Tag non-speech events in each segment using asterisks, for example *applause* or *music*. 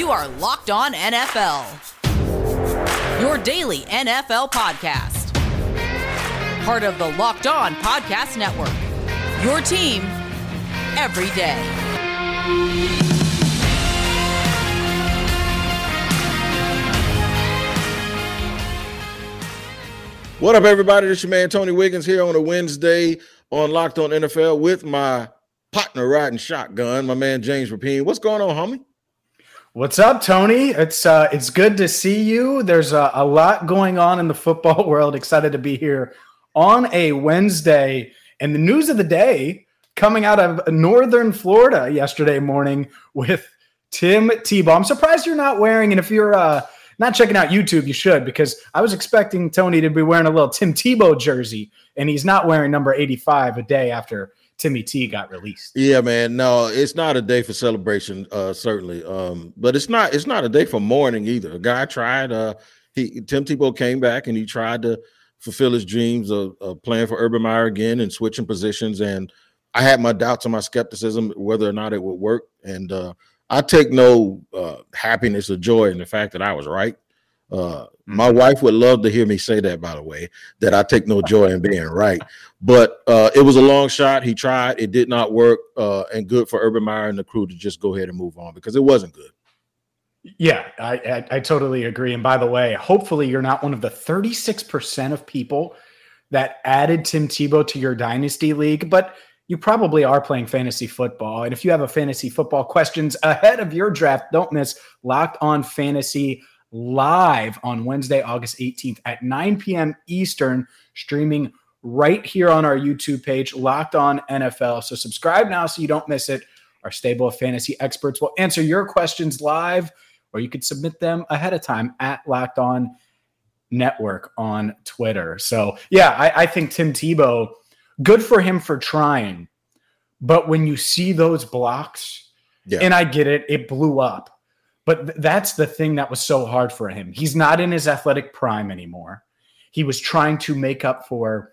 You are Locked On NFL, your daily NFL podcast. Part of the Locked On Podcast Network, your team every day. What up, everybody? This is your man Tony Wiggins here on a Wednesday on Locked On NFL with my partner riding shotgun, my man James Rapien. What's going on, homie? What's up, Tony? It's uh, it's good to see you. There's a, a lot going on in the football *laughs* world. Excited to be here on a Wednesday, and the news of the day coming out of Northern Florida yesterday morning with Tim Tebow. I'm surprised you're not wearing, and if you're uh, not checking out YouTube, you should because I was expecting Tony to be wearing a little Tim Tebow jersey, and he's not wearing number 85 a day after Timmy T got released. Yeah, man. No, it's not a day for celebration, uh, certainly. Um, but it's not it's not a day for mourning either. A guy tried, uh, he Tim Tebow came back and he tried to fulfill his dreams of, of playing for Urban Meyer again and switching positions. And I had my doubts and my skepticism whether or not it would work. And uh, I take no uh, happiness or joy in the fact that I was right. Uh, my mm-hmm. wife would love to hear me say that, by the way, that I take no joy in being right. But uh, it was a long shot. He tried, it did not work, uh, and good for Urban Meyer and the crew to just go ahead and move on because it wasn't good. Yeah, I, I, I totally agree. And by the way, hopefully you're not one of the 36% of people that added Tim Tebow to your dynasty league, but you probably are playing fantasy football. And if you have a fantasy football questions ahead of your draft, don't miss Locked On Fantasy live on Wednesday, August 18th at 9 p.m. Eastern, streaming right here on our YouTube page, Locked On NFL. So subscribe now so you don't miss it. Our stable of fantasy experts will answer your questions live, or you could submit them ahead of time at Locked On Network on Twitter. So, yeah, I, I think Tim Tebow good for him for trying. But when you see those blocks, yeah. and I get it, it blew up. But th- that's the thing that was so hard for him. He's not in his athletic prime anymore. He was trying to make up for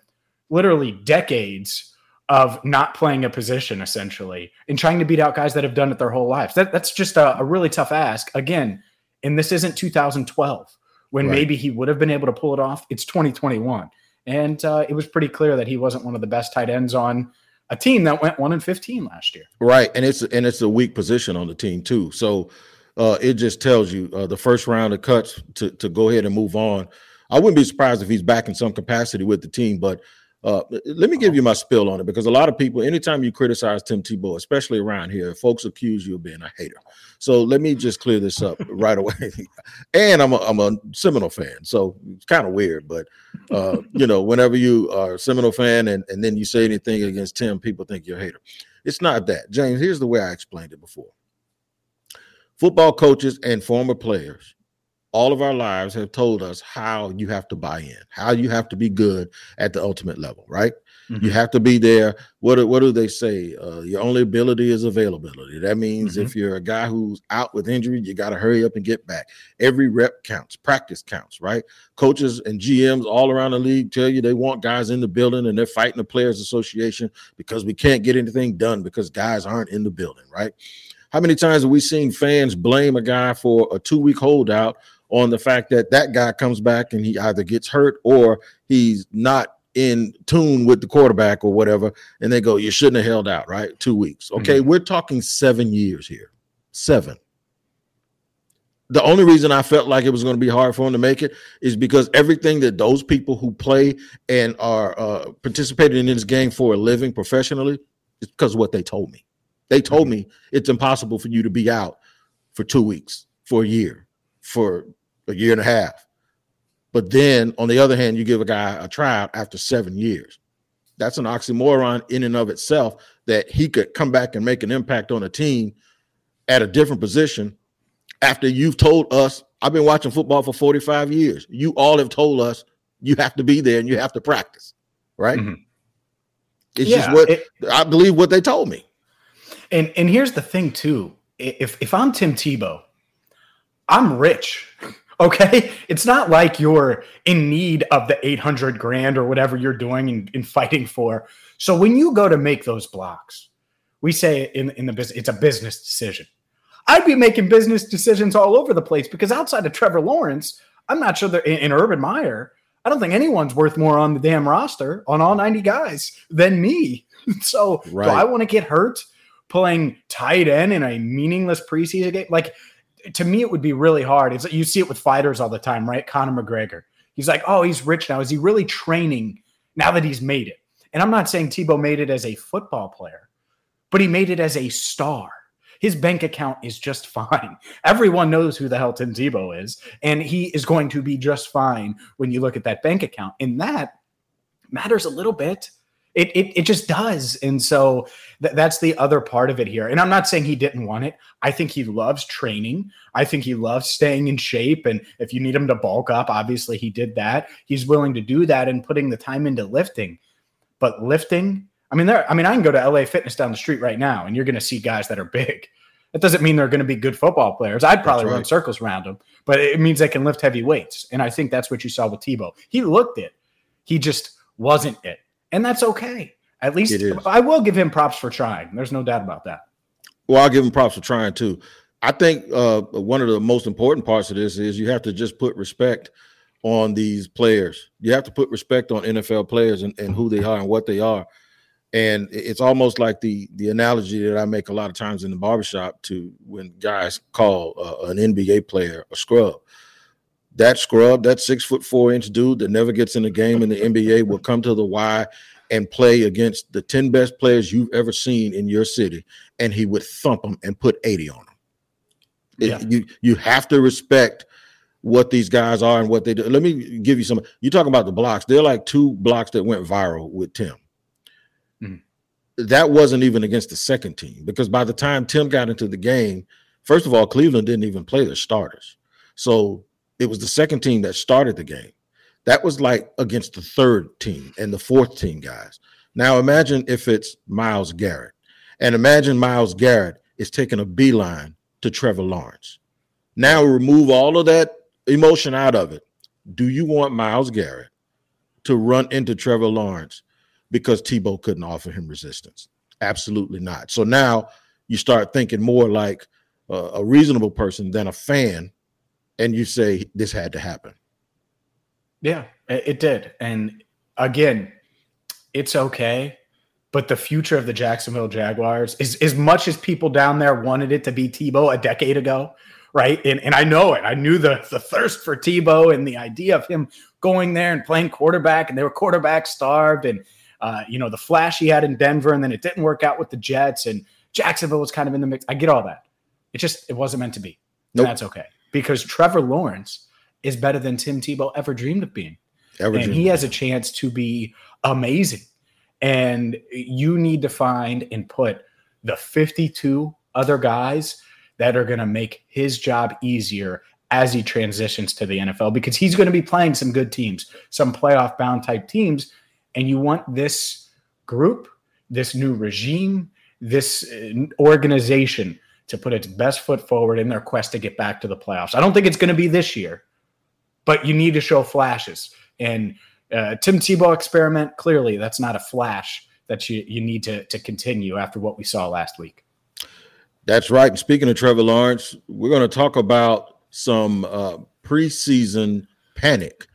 literally decades of not playing a position essentially and trying to beat out guys that have done it their whole lives. That, that's just a, a really tough ask. Again, and this isn't 2012 when right. maybe he would have been able to pull it off. It's 2021 and uh, it was pretty clear that he wasn't one of the best tight ends on a team that went one and fifteen last year. Right, and it's and it's a weak position on the team too. So uh, it just tells you uh, the first round of cuts to to go ahead and move on. I wouldn't be surprised if he's back in some capacity with the team, but uh, let me give you my spill on it because a lot of people, anytime you criticize Tim Tebow, especially around here, folks accuse you of being a hater. So let me just clear this up *laughs* right away. and I'm a, I'm a Seminole fan, so it's kind of weird, but uh, you know, whenever you are a Seminole fan and, and then you say anything against Tim, people think you're a hater. It's not that, James. Here's the way I explained it before. Football coaches and former players all of our lives have told us how you have to buy in, how you have to be good at the ultimate level, right? Mm-hmm. You have to be there. What, what do they say? Uh, your only ability is availability. That means mm-hmm. if you're a guy who's out with injury, you got to hurry up and get back. Every rep counts, practice counts, right? Coaches and GMs all around the league tell you they want guys in the building and they're fighting the Players Association because we can't get anything done because guys aren't in the building, right? How many times have we seen fans blame a guy for a two week holdout on the fact that that guy comes back and he either gets hurt or he's not in tune with the quarterback or whatever, and they go, "You shouldn't have held out, right? Two weeks." Okay, mm-hmm. we're talking seven years here. Seven. The only reason I felt like it was going to be hard for him to make it is because everything that those people who play and are uh, participating in this game for a living professionally is because of what they told me. They told mm-hmm. me it's impossible for you to be out for two weeks, for a year, for a year and a half. But then on the other hand, you give a guy a tryout after seven years. That's an oxymoron in and of itself that he could come back and make an impact on a team at a different position after you've told us, I've been watching football for 45 years. You all have told us you have to be there and you have to practice, right? Mm-hmm. It's yeah, just what it, I believe what they told me. And and here's the thing too. If if I'm Tim Tebow, I'm rich. *laughs* Okay. It's not like you're in need of the 800 grand or whatever you're doing and, and fighting for. So when you go to make those blocks, we say in, in the business, it's a business decision. I'd be making business decisions all over the place because outside of Trevor Lawrence, I'm not sure that in, in Urban Meyer, I don't think anyone's worth more on the damn roster on all 90 guys than me. *laughs* so right. do I want to get hurt playing tight end in a meaningless preseason game? Like to me, it would be really hard. It's you see it with fighters all the time, right? Conor McGregor. He's like, oh, he's rich now. Is he really training now that he's made it? And I'm not saying Tebow made it as a football player, but he made it as a star. His bank account is just fine. Everyone knows who the hell Tim Tebow is, and he is going to be just fine when you look at that bank account. And that matters a little bit. It, it, it just does. And so th- that's the other part of it here. And I'm not saying he didn't want it. I think he loves training. I think he loves staying in shape. And if you need him to bulk up, obviously he did that. He's willing to do that and putting the time into lifting. But lifting, I mean, there. I mean, I can go to LA Fitness down the street right now, and you're going to see guys that are big. That doesn't mean they're going to be good football players. I'd probably right. run circles around them, but it means they can lift heavy weights. And I think that's what you saw with Tebow. He looked it, he just wasn't it, and that's okay. At least I will give him props for trying. There's no doubt about that. Well, I'll give him props for trying too. I think uh, one of the most important parts of this is you have to just put respect on these players. You have to put respect on NFL players and, and who they are and what they are. And it's almost like the the analogy that I make a lot of times in the barbershop to when guys call uh, an NBA player a scrub. That scrub, that six foot four inch dude that never gets in the game in the NBA will come to the Y and play against the 10 best players you've ever seen in your city, and he would thump them and put 80 on them. Yeah. It, you you have to respect what these guys are and what they do. Let me give you some. You talking about the blocks? They're like two blocks that went viral with Tim. Mm. That wasn't even against the second team because by the time Tim got into the game, first of all, Cleveland didn't even play their starters. So it was the second team that started the game. That was like against the third team and the fourth team guys. Now imagine if it's Myles Garrett, and imagine Myles Garrett is taking a beeline to Trevor Lawrence. Now remove all of that emotion out of it. Do you want Myles Garrett to run into Trevor Lawrence because Tebow couldn't offer him resistance. Absolutely not. So now you start thinking more like a reasonable person than a fan, and you say this had to happen. Yeah, it did. And again, it's okay. But the future of the Jacksonville Jaguars is as much as people down there wanted it to be Tebow a decade ago, right? And, and I know it. I knew the, the thirst for Tebow and the idea of him going there and playing quarterback, and they were quarterback starved. And uh, you know, the flash he had in Denver, and then it didn't work out with the Jets, and Jacksonville was kind of in the mix. I get all that. It just it wasn't meant to be. Nope. And that's okay because Trevor Lawrence is better than Tim Tebow ever dreamed of being. Ever and he has a chance to be amazing. And you need to find and put the 52 other guys that are going to make his job easier as he transitions to the NFL because he's going to be playing some good teams, some playoff bound type teams and you want this group, this new regime, this uh, organization to put its best foot forward in their quest to get back to the playoffs. I don't think it's going to be this year, but you need to show flashes. And uh, Tim Tebow experiment, clearly, that's not a flash that you, you need to, to continue after what we saw last week. That's right. And speaking of Trevor Lawrence, we're going to talk about some uh, preseason panic,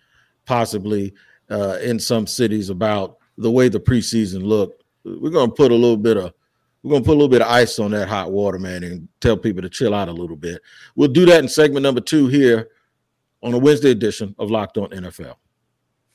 possibly uh, in some cities about the way the preseason looked. We're going to put a little bit of we're to put a little bit of ice on that hot water, man, and tell people to chill out a little bit. We'll do that in segment number two here on a Wednesday edition of Locked On NFL.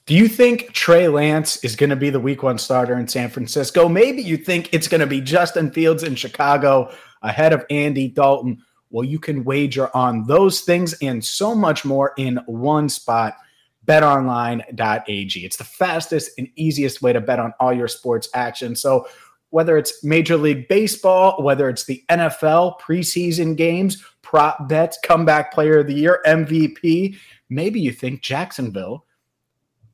Do you think Trey Lance is going to be the week one starter in San Francisco? Maybe you think it's going to be Justin Fields in Chicago ahead of Andy Dalton. Well, you can wager on those things and so much more in one spot betonline.ag. It's the fastest and easiest way to bet on all your sports action. So, whether it's Major League Baseball, whether it's the NFL preseason games, prop bets, comeback player of the year, MVP, maybe you think Jacksonville,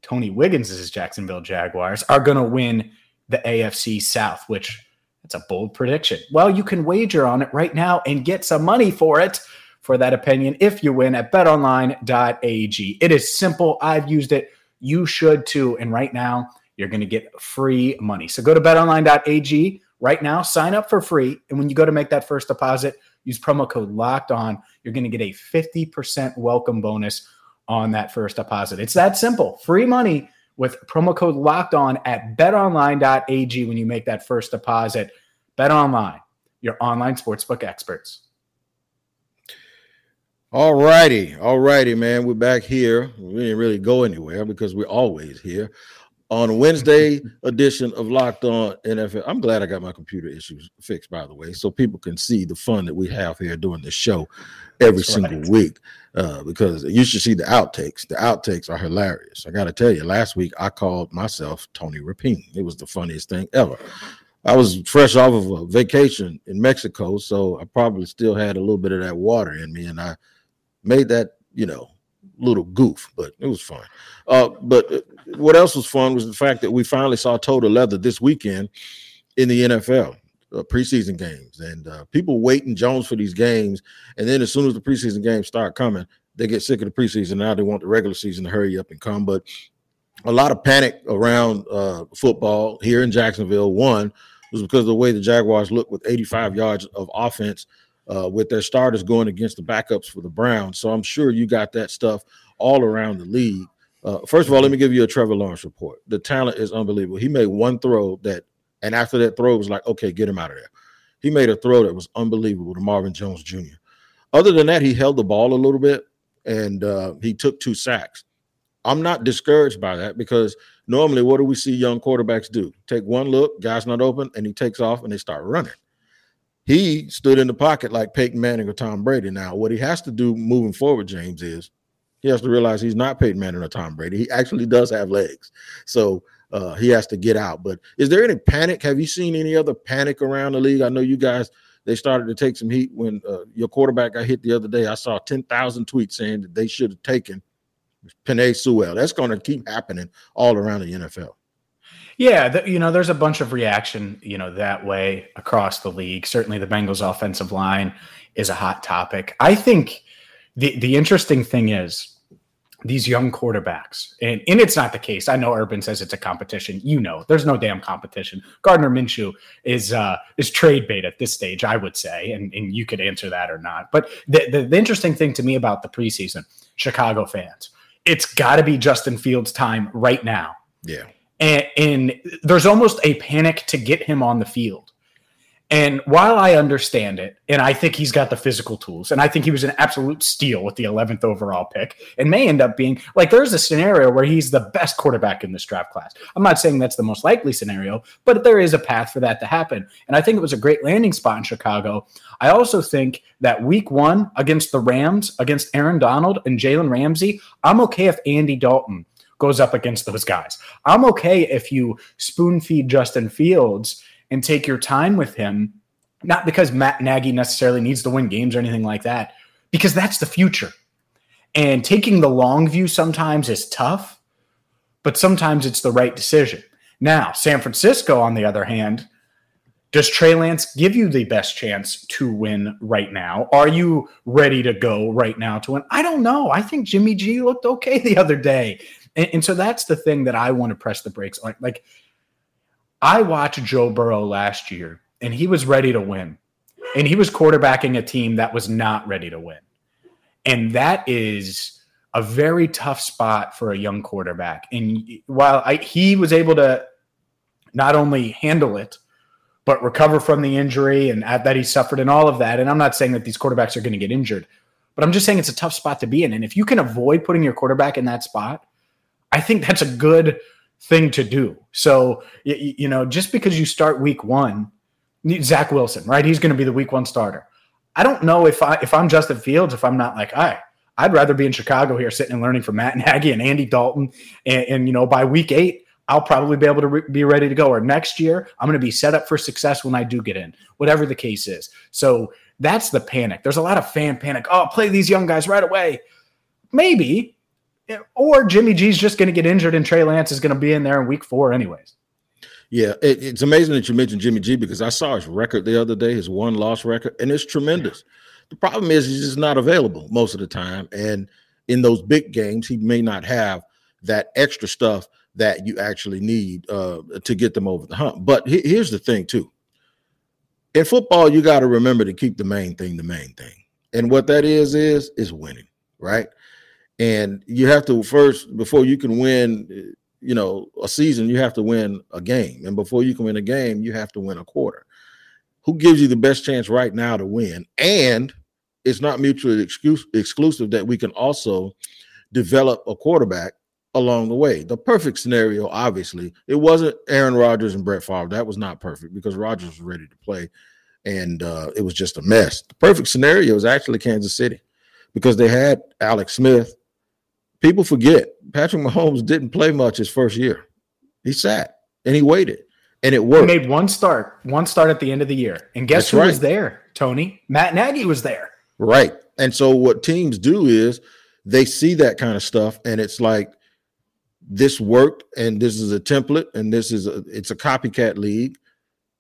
Tony Wiggins' is Jacksonville Jaguars, are going to win the AFC South, which that's a bold prediction. Well, you can wager on it right now and get some money for it for that opinion if you win at betonline.ag. It is simple. I've used it. You should too. And right now, you're going to get free money. So go to betonline.ag right now, sign up for free. And when you go to make that first deposit, use promo code locked on. You're going to get a 50% welcome bonus on that first deposit. It's that simple. Free money with promo code locked on at betonline.ag when you make that first deposit. Bet online, your online sportsbook experts. All righty. All righty, man. We're back here. We didn't really go anywhere because we're always here on Wednesday edition of Locked On NFL. I'm glad I got my computer issues fixed, by the way, so people can see the fun that we have here doing this show every That's single right. week. Uh, because you should see the outtakes. The outtakes are hilarious. I got to tell you, last week I called myself Tony Rapien. It was the funniest thing ever. I was fresh off of a vacation in Mexico, so I probably still had a little bit of that water in me, and I made that, you know, little goof, but it was fun. Uh, but uh, what else was fun was the fact that we finally saw total leather this weekend in the NFL uh, preseason games, and uh, people waiting Jones for these games, and then as soon as the preseason games start coming, they get sick of the preseason. Now they want the regular season to hurry up and come. But a lot of panic around uh, football here in Jacksonville. One was because of the way the Jaguars looked with 85 yards of offense uh, with their starters going against the backups for the Browns. So I'm sure you got that stuff all around the league. Uh, first of all, let me give you a Trevor Lawrence report. The talent is unbelievable. He made one throw that, and after that throw, it was like, okay, get him out of there. He made a throw that was unbelievable to Marvin Jones Jr. Other than that, he held the ball a little bit and uh, he took two sacks. I'm not discouraged by that because normally, what do we see young quarterbacks do? Take one look, guy's not open, and he takes off and they start running. He stood in the pocket like Peyton Manning or Tom Brady. Now, what he has to do moving forward, James, is he has to realize he's not Peyton Manning or Tom Brady. He actually does have legs. So uh, he has to get out. But is there any panic? Have you seen any other panic around the league? I know you guys they started to take some heat when uh, your quarterback got hit the other day. I saw 10,000 tweets saying that they should have taken Penei Sewell. That's going to keep happening all around the NFL. Yeah, the, you know, there's a bunch of reaction, you know, that way across the league. Certainly, the Bengals' offensive line is a hot topic. I think the the interesting thing is these young quarterbacks. And, and it's not the case. I know Urban says it's a competition. You know, there's no damn competition. Gardner Minshew is uh, is trade bait at this stage, I would say, and, and you could answer that or not. But the, the, the interesting thing to me about the preseason, Chicago fans, it's got to be Justin Fields' time right now. Yeah. And, and there's almost a panic to get him on the field. And while I understand it, and I think he's got the physical tools, and I think he was an absolute steal with the 11th overall pick, and may end up being like there's a scenario where he's the best quarterback in this draft class. I'm not saying that's the most likely scenario, but there is a path for that to happen. And I think it was a great landing spot in Chicago. I also think that week one against the Rams, against Aaron Donald and Jalen Ramsey, I'm okay if Andy Dalton goes up against those guys. I'm okay if you spoon feed Justin Fields and take your time with him, not because Matt Nagy necessarily needs to win games or anything like that, because that's the future. And taking the long view sometimes is tough, but sometimes it's the right decision. Now, San Francisco, on the other hand, does Trey Lance give you the best chance to win right now? Are you ready to go right now to win? I don't know. I think Jimmy G looked okay *laughs* the other day. And, and so that's the thing that I want to press the brakes on. Like, I watched Joe Burrow last year, and he was ready to win. And he was quarterbacking a team that was not ready to win. And that is a very tough spot for a young quarterback. And while I, he was able to not only handle it, but recover from the injury and that he suffered and all of that. And I'm not saying that these quarterbacks are going to get injured, but I'm just saying it's a tough spot to be in. And if you can avoid putting your quarterback in that spot, I think that's a good thing to do. So, you, you know, just because you start week one, Zach Wilson, right? He's going to be the week one starter. I don't know if I if I'm Justin Fields, if I'm not like, I I'd rather be in Chicago here, sitting and learning from Matt Nagy and Andy Dalton, and, and you know, by week eight, I'll probably be able to re- be ready to go. Or next year, I'm going to be set up for success when I do get in, whatever the case is. So that's the panic. There's a lot of fan panic. Oh, play these young guys right away. Maybe, or Jimmy G's just going to get injured and Trey Lance is going to be in there in week four, anyways. Yeah, it, it's amazing that you mentioned Jimmy G because I saw his record the other day, his one loss record, and it's tremendous. The problem is he's just not available most of the time. And in those big games, he may not have that extra stuff that you actually need uh, to get them over the hump. But he, here's the thing, too in football, you got to remember to keep the main thing the main thing. And what that is, is, is winning, right? And you have to first, before you can win, you know, a season, you have to win a game. And before you can win a game, you have to win a quarter. Who gives you the best chance right now to win? And it's not mutually excuse, exclusive that we can also develop a quarterback along the way. The perfect scenario, obviously, it wasn't Aaron Rodgers and Brett Favre. That was not perfect because Rodgers was ready to play, and uh, it was just a mess. The perfect scenario was actually Kansas City because they had Alex Smith. People forget Patrick Mahomes didn't play much his first year. He sat and he waited, and it worked. He made one start, one start at the end of the year, and guess That's who right. was there? Tony Matt Nagy was there. Right, and so what teams do is they see that kind of stuff, and it's like this worked and this is a template and this is a it's a copycat league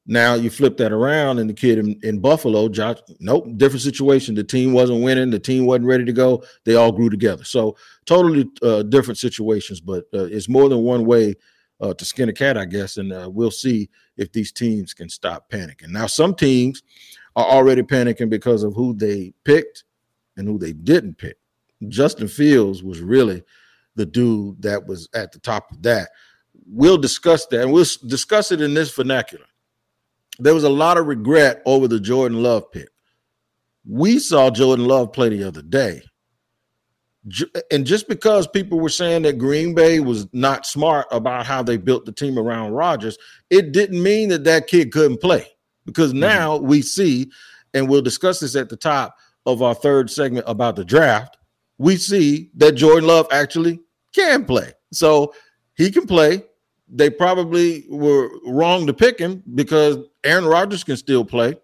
now you flip that around and the kid in, in buffalo josh nope different situation. The team wasn't winning. The team wasn't ready to go. They all grew together. So totally uh, different situations but uh, it's more than one way uh, to skin a cat i guess and uh, we'll see if these teams can stop panicking. Now some teams are already panicking because of who they picked and who they didn't pick. Justin fields was really the dude that was at the top of that. We'll discuss that and we'll discuss it in this vernacular. There was a lot of regret over the Jordan Love pick. We saw Jordan Love play the other day. And just because people were saying that Green Bay was not smart about how they built the team around Rodgers, it didn't mean that that kid couldn't play. Because mm-hmm. now mm-hmm. we see, and we'll discuss this at the top of our third segment about the draft, we see that Jordan Love actually can play. So he can play. They probably were wrong to pick him because Aaron Rodgers can still play,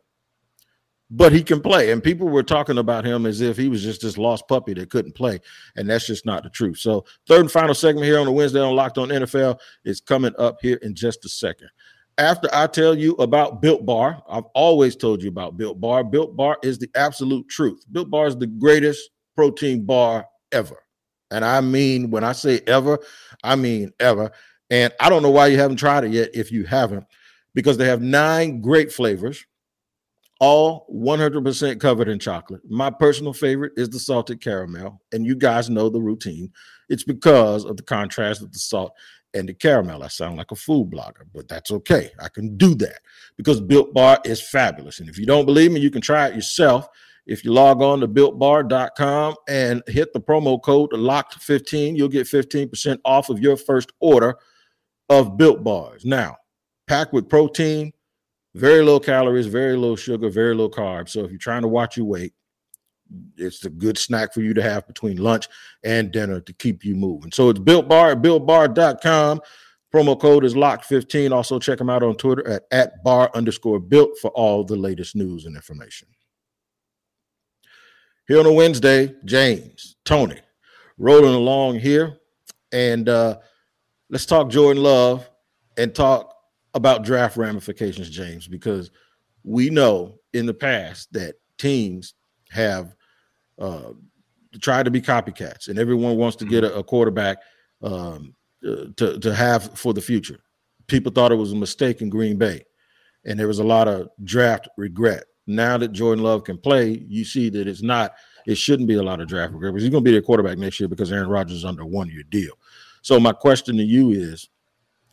but he can play. And people were talking about him as if he was just this lost puppy that couldn't play. And that's just not the truth. So, third and final segment here on the Wednesday on Locked on NFL is coming up here in just a second. After I tell you about Built Bar, I've always told you about Built Bar. Built Bar is the absolute truth. Built Bar is the greatest protein bar ever. And I mean, when I say ever, I mean ever. And I don't know why you haven't tried it yet if you haven't, because they have nine great flavors, all 100% covered in chocolate. My personal favorite is the salted caramel. And you guys know the routine. It's because of the contrast of the salt and the caramel. I sound like a food blogger, but that's okay. I can do that because Built Bar is fabulous. And if you don't believe me, you can try it yourself. If you log on to builtbar.com and hit the promo code locked15, you'll get 15% off of your first order of built bars. Now, packed with protein, very low calories, very low sugar, very low carbs. So if you're trying to watch your weight, it's a good snack for you to have between lunch and dinner to keep you moving. So it's built bar at builtbar.com. Promo code is locked15. Also check them out on Twitter at, at bar underscore built for all the latest news and information. Here on a Wednesday, James, Tony, rolling along here. And uh, let's talk Jordan Love and talk about draft ramifications, James, because we know in the past that teams have uh, tried to be copycats, and everyone wants to get a, a quarterback um, uh, to to have for the future. People thought it was a mistake in Green Bay, and there was a lot of draft regret now that Jordan Love can play, you see that it's not, it shouldn't be a lot of draft regret because he's going to be their quarterback next year because Aaron Rodgers is under a one year deal. So, my question to you is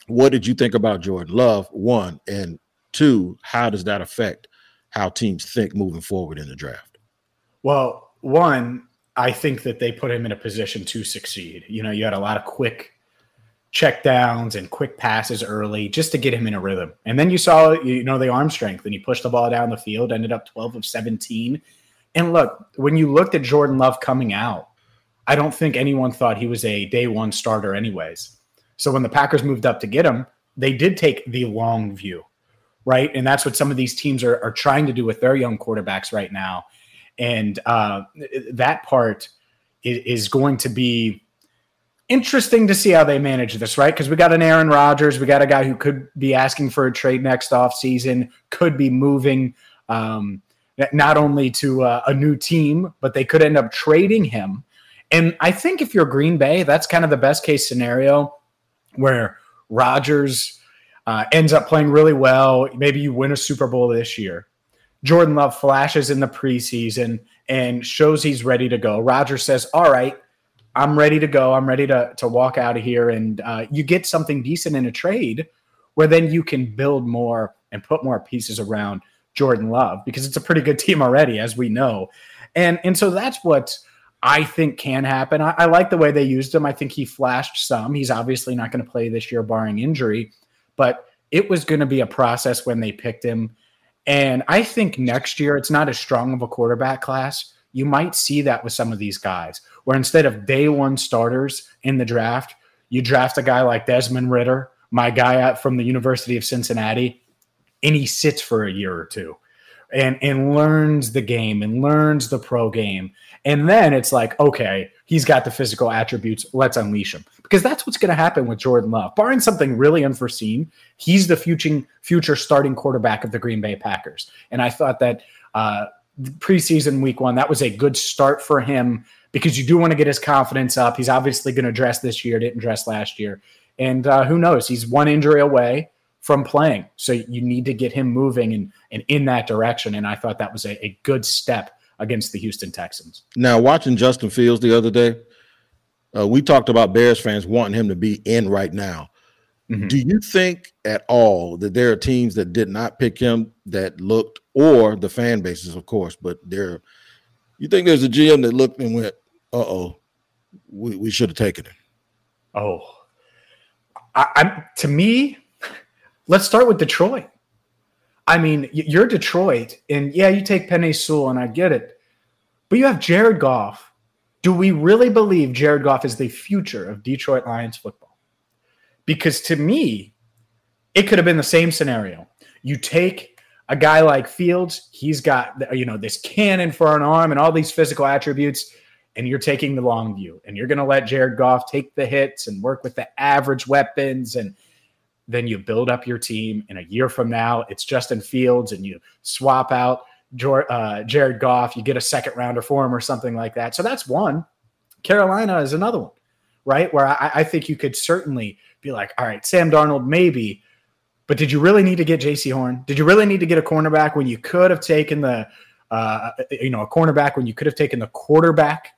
what did you think about Jordan Love? One, and two, how does that affect how teams think moving forward in the draft? Well, one, I think that they put him in a position to succeed. You know, you had a lot of quick check downs and quick passes early just to get him in a rhythm. And then you saw, you know, the arm strength and he pushed the ball down the field, ended up 12 of 17. And look, when you looked at Jordan Love coming out, I don't think anyone thought he was a day one starter, anyways. So when the Packers moved up to get him, they did take the long view, right? And that's what some of these teams are, are trying to do with their young quarterbacks right now. And uh, that part is, going to be interesting to see how they manage this, right? Because we got an Aaron Rodgers, we got a guy who could be asking for a trade next offseason, could be moving um, not only to uh, a new team, but they could end up trading him. And I think if you're Green Bay, that's kind of the best case scenario where Rodgers uh, ends up playing really well. Maybe you win a Super Bowl this year. Jordan Love flashes in the preseason and shows he's ready to go. Rodgers says, All right, I'm ready to go. I'm ready to, to walk out of here. And uh, you get something decent in a trade where then you can build more and put more pieces around Jordan Love because it's a pretty good team already, as we know. And, and so that's what I think can happen. I, I like the way they used him. I think he flashed some. He's obviously not going to play this year, barring injury, but it was going to be a process when they picked him. And I think next year it's not as strong of a quarterback class. You might see that with some of these guys, where instead of day one starters in the draft, you draft a guy like Desmond Ridder, my guy from the University of Cincinnati, and he sits for a year or two and and learns the game and learns the pro game. And then it's like okay he's got the physical attributes let's unleash him. Because that's what's going to happen with jordan love. Barring something really unforeseen he's the future future starting quarterback of the green bay packers. And i thought that uh, preseason week one that was a good start for him because you do want to get his confidence up. He's obviously going to dress this year didn't dress last year. And uh, who knows? He's one injury away from playing. So you need to get him moving and, and in that direction. And I thought that was a, a good step against the Houston Texans. Now, watching Justin Fields the other day, uh, we talked about Bears fans wanting him to be in right now. Mm-hmm. Do you think at all that there are teams that did not pick him that looked, or the fan bases, of course, but there, you think there's a GM that looked and went, uh oh, we, we should have taken him? Oh, I, I'm to me, Let's start with Detroit. I mean, you're Detroit, and yeah, you take Penei Sewell, and I get it, but you have Jared Goff. Do we really believe Jared Goff is the future of Detroit Lions football? Because to me, it could have been the same scenario. You take a guy like Fields, he's got you know this cannon for an arm and all these physical attributes, and you're taking the long view, and you're going to let Jared Goff take the hits and work with the average weapons and then you build up your team. And a year from now, it's Justin Fields, and you swap out uh, Jared Goff. You get a second rounder for him or something like that. So that's one. Carolina is another one, right? Where I, I think you could certainly be like, all right, Sam Darnold, maybe. But did you really need to get Jaycee Horn? Did you really need to get a cornerback when you could have taken the, uh, you know, a cornerback when you could have taken the quarterback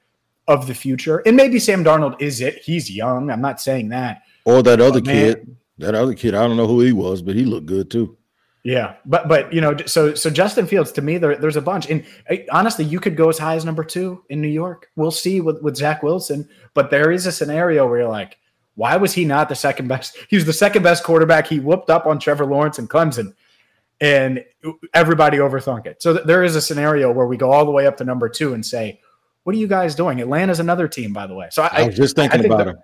of the future? And maybe Sam Darnold is it. He's young. I'm not saying that. Or that other kid that other kid, I don't know who he was, but he looked good too. Yeah, but but you know, so so Justin Fields to me, there, there's a bunch, and uh, honestly, you could go as high as number two in New York. We'll see with with Zach Wilson, but there is a scenario where you're like, why was he not the second best? *laughs* He was the second best quarterback. He whooped up on Trevor Lawrence and Clemson, and everybody overthunk it. So th- there is a scenario where we go all the way up to number two and say, what are you guys doing? Atlanta's another team, by the way. So I, I was just thinking about it.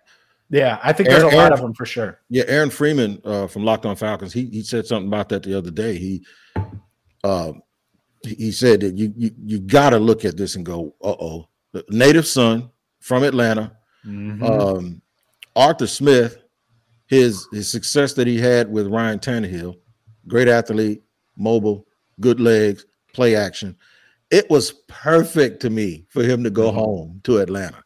Yeah, I think Aaron, there's a lot Aaron, of them for sure. Yeah, Aaron Freeman uh, from Locked On Falcons, he he said something about that the other day. He uh, he said that you you you got to look at this and go, uh oh, native son from Atlanta, mm-hmm. um, Arthur Smith, his his success that he had with Ryan Tannehill, great athlete, mobile, good legs, play action. It was perfect to me for him to go mm-hmm. home to Atlanta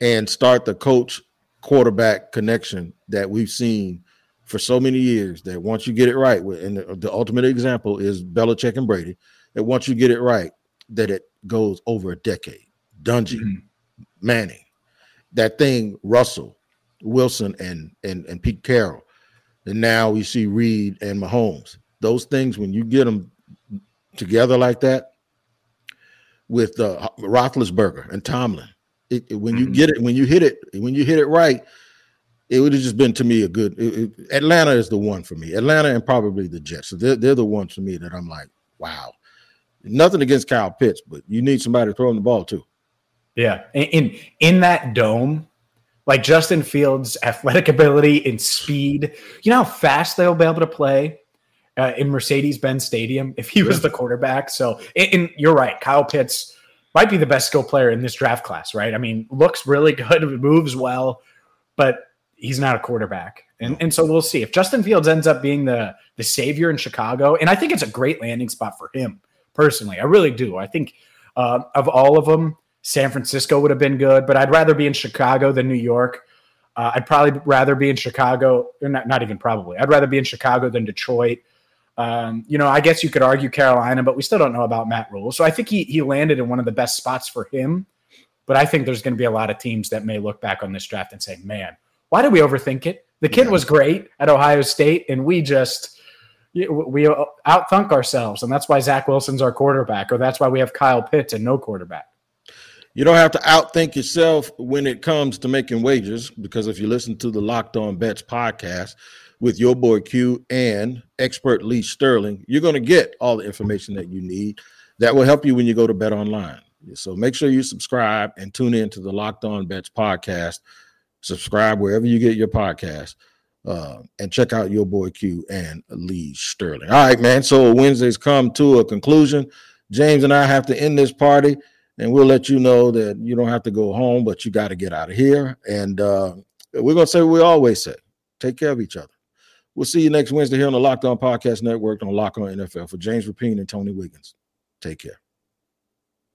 and start the coach quarterback connection that we've seen for so many years that once you get it right, and the, the ultimate example is Belichick and Brady, that once you get it right, that it goes over a decade. Dungy, mm-hmm. Manning, that thing, Russell, Wilson, and and and Pete Carroll, and now we see Reid and Mahomes. Those things, when you get them together like that, with uh, Roethlisberger and Tomlin, it, it, when you mm-hmm. get it, when you hit it, when you hit it right, it would have just been to me a good. It, Atlanta is the one for me. Atlanta and probably the Jets. So they're they're the ones for me that I'm like, wow. Nothing against Kyle Pitts, but you need somebody to throw him the ball too. Yeah, in in that dome, like Justin Fields' athletic *laughs* ability and speed. You know how fast they'll be able to play uh, in Mercedes-Benz Stadium if he was the quarterback. So, and, and you're right, Kyle Pitts might be the best skill player in this draft class, right? I mean, looks really *laughs* good, moves well, but he's not a quarterback. And, and so we'll see if Justin Fields ends up being the the savior in Chicago. And I think it's a great landing spot for him personally. I really do. I think uh, of all of them, San Francisco would have been good, but I'd rather be in Chicago than New York. Uh, I'd probably rather be in Chicago, not, not even probably. I'd rather be in Chicago than Detroit. Um, you know, I guess you could argue Carolina, but we still don't know about Matt Rhule. So I think he he landed in one of the best spots for him. But I think there's going to be a lot of teams that may look back on this draft and say, "Man, why did we overthink it? The kid was great at Ohio State, and we just we outthunk ourselves, and that's why Zach Wilson's our quarterback, or that's why we have Kyle Pitts and no quarterback." You don't have to outthink yourself when it comes to making wages, because if you listen to the Locked On Bets podcast with your boy Q and expert Lee Sterling, you're going to get all the information that you need that will help you when you go to Bet Online. So make sure you subscribe and tune in to the Locked On Bets podcast. Subscribe wherever you get your podcast. Uh, and check out your boy Q and Lee Sterling. All right, man. So Wednesday's come to a conclusion. James and I have to end this party, and we'll let you know that you don't have to go home, but you got to get out of here. And uh, we're gonna say what we always say: take care of each other. We'll see you next Wednesday here on the Locked On Podcast Network on Locked On NFL. For James Rapien and Tony Wiggins, take care.